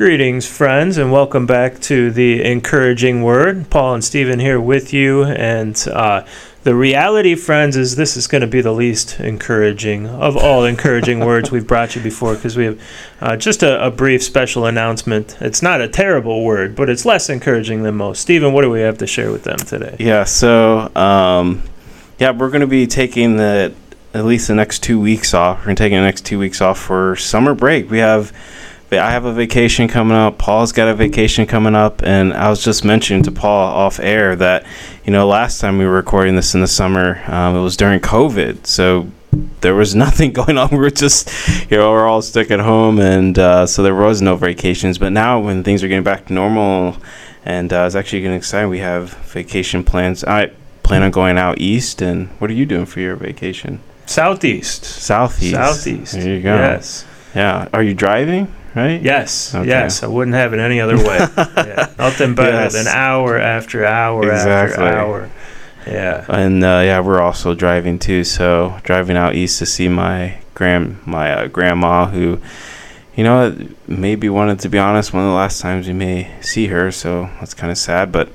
Greetings, friends, and welcome back to the encouraging word. Paul and Stephen here with you. And uh, the reality, friends, is this is going to be the least encouraging of all encouraging words we've brought you before because we have uh, just a, a, brief special announcement. It's not a terrible word, but it's less encouraging than most. Stephen, what do we have to share with them today? Yeah, so, um, yeah, we're going to be taking the at least the next two weeks off. We're going to take the next two weeks off for summer break. We have I have a vacation coming up. Paul's got a vacation coming up, and I was just mentioning to Paul off air that you know last time we were recording this in the summer, um, it was during COVID, so there was nothing going on. We were just you know we're all stuck at home, and uh, so there was no vacations. But now when things are getting back to normal, and uh, it's actually getting excited, we have vacation plans. I plan on going out east, and what are you doing for your vacation? Southeast. Southeast. Southeast. There you go. Yes. Yeah. Are you driving? Right? Yes, okay. yes. I wouldn't have it any other way. yeah. Nothing better yes. than hour after hour exactly. after hour. Yeah. And uh, yeah, we're also driving too. So driving out east to see my grand my uh, grandma who, you know, maybe wanted to be honest, one of the last times we may see her. So that's kind of sad, but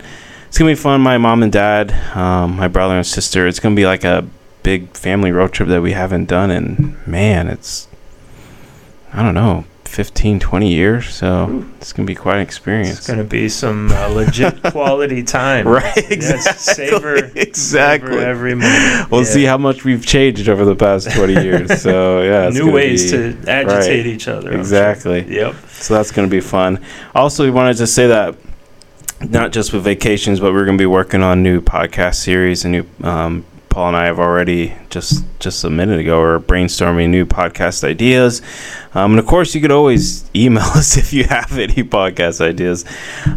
it's gonna be fun. My mom and dad, um, my brother and sister. It's gonna be like a big family road trip that we haven't done, and man, it's I don't know 15, 20 years. So Ooh. it's going to be quite an experience. It's going to be some uh, legit quality time. right, exactly. Yes, savor, exactly. Savor every moment. We'll yeah. see how much we've changed over the past 20 years. So, yeah. New ways be, to agitate right. each other. Exactly. Sure. Yep. So that's going to be fun. Also, we wanted to say that not just with vacations, but we're going to be working on new podcast series and new um, Paul and I have already just just a minute ago are brainstorming new podcast ideas. Um, and of course, you could always email us if you have any podcast ideas.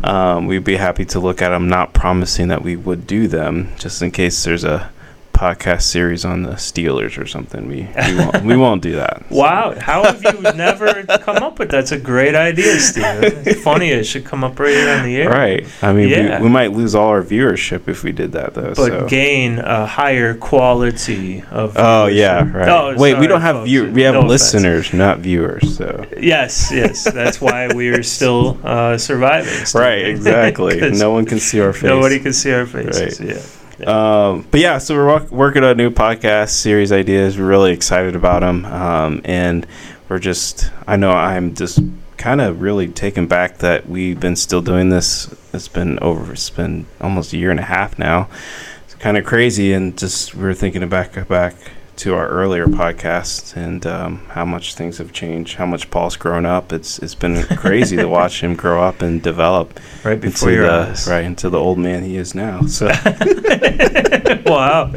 Um, we'd be happy to look at them. Not promising that we would do them, just in case there's a podcast series on the Steelers or something. We we won't, we won't do that. Wow, how have you never come up with that's a great idea, Steve. It's funny it should come up right here on the air. Right. I mean, yeah. we, we might lose all our viewership if we did that though. But so. gain a higher quality of. Oh yeah, right. Oh, Wait, sorry, we don't have view. We have no listeners, offense. not viewers. So. Yes, yes, that's why we are still uh, surviving. Still. Right. Exactly. no one can see our face. Nobody can see our faces. Right. Yeah. Um, but yeah, so we're working on new podcast series ideas. We're really excited about them, um, and we're just. I know I'm just kind of really taken back that we've been still doing this. It's been over. It's been almost a year and a half now. It's kind of crazy, and just we are thinking back back to our earlier podcast and um, how much things have changed, how much Paul's grown up. It's it's been crazy to watch him grow up and develop right before your the, eyes. right into the old man he is now. So wow,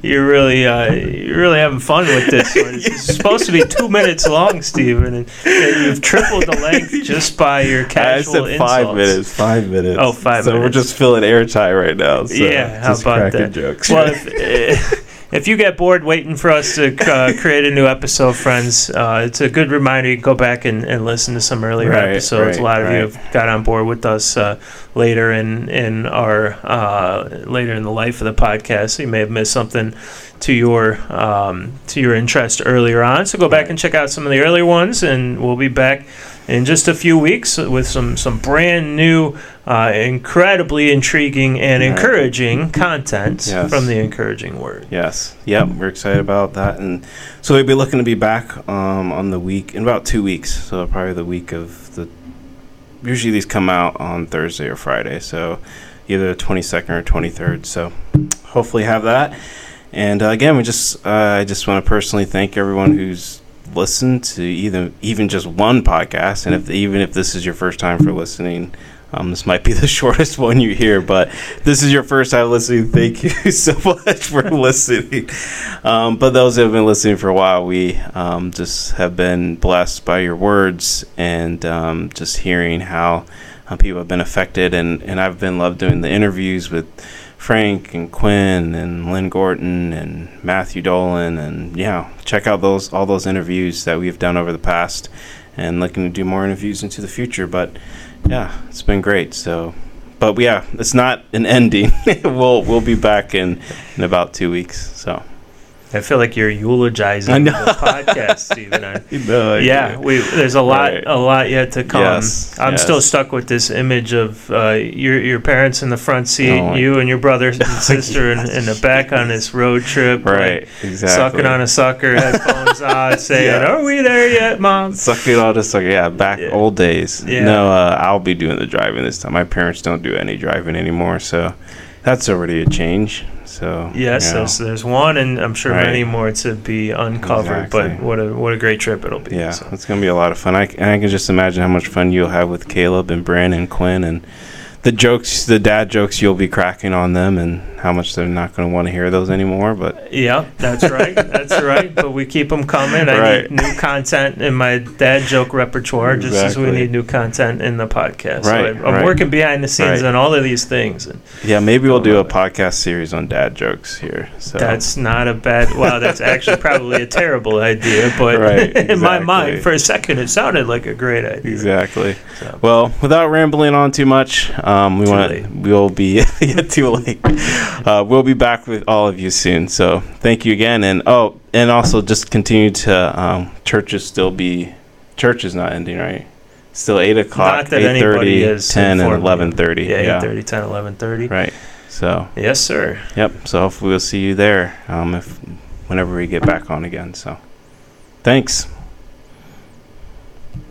you're really uh, you're really having fun with this one. It's supposed to be two minutes long, Stephen, and, and you've tripled the length just by your casual I said five minutes. Five minutes. Oh, five. So minutes. we're just filling airtime right now. So yeah, how about that? Jokes. Well. If, uh, if you get bored waiting for us to uh, create a new episode, friends, uh, it's a good reminder. You can go back and, and listen to some earlier right, episodes. Right, a lot of right. you have got on board with us uh, later in in our uh, later in the life of the podcast. So you may have missed something to your um, to your interest earlier on. So go back and check out some of the earlier ones, and we'll be back in just a few weeks with some some brand new, uh, incredibly intriguing and encouraging content yes. from the encouraging word. Yes, yep, we're excited about that, and so we'll be looking to be back um, on the week in about two weeks. So probably the week of the. Usually these come out on Thursday or Friday, so either the twenty second or twenty third. So hopefully have that. And uh, again, we just uh, I just want to personally thank everyone who's listened to either even just one podcast, and if even if this is your first time for listening, um, this might be the shortest one you hear, but this is your first time listening. Thank you so much for listening. Um, but those who have been listening for a while, we um, just have been blessed by your words and um, just hearing how, how people have been affected. And, and I've been loved doing the interviews with Frank and Quinn and Lynn Gorton and Matthew Dolan and yeah, check out those all those interviews that we've done over the past and looking to do more interviews into the future. But yeah, it's been great. So but yeah, it's not an ending. we'll we'll be back in in about two weeks. So I feel like you're eulogizing the podcast, Stephen. I, no, yeah, we there's a lot right. a lot yet to come. Yes, I'm yes. still stuck with this image of uh, your your parents in the front seat, oh, you and your brother and sister in, in, the back on this road trip, right? Like, exactly. Sucking on a sucker, headphones on, saying, yes. "Are we there yet, mom?" Sucking on a sucker, yeah. Back yeah. old days. Yeah. No, uh, I'll be doing the driving this time. My parents don't do any driving anymore, so that's already a change. So yes, you know. there's, there's one, and I'm sure right. many more to be uncovered. Exactly. But what a what a great trip it'll be. Yeah, so. it's gonna be a lot of fun. I and I can just imagine how much fun you'll have with Caleb and Bryn and Quinn and the jokes, the dad jokes you'll be cracking on them, and how much they're not going to want to hear those anymore. But yeah, that's right, that's right. But we keep them coming. I right. need new content in my dad joke repertoire, exactly. just as we need new content in the podcast. Right, so I, am right. working behind the scenes right. on all of these things. Yeah, maybe we'll do a podcast series on dad jokes here. So that's not a bad. Well, that's actually probably a terrible idea, but exactly. in my mind, for a second, it sounded like a great idea. Exactly. So. Well, without rambling on too much. Um, we want to. We'll be yeah, too late. Uh, we'll be back with all of you soon. So thank you again, and oh, and also just continue to um, churches still be church is not ending right. Still eight o'clock, eight thirty, ten, and eleven thirty. Yeah, yeah, 8 30, 10, 11 30. Right. So. Yes, sir. Yep. So hopefully we'll see you there. Um, if whenever we get back on again. So. Thanks.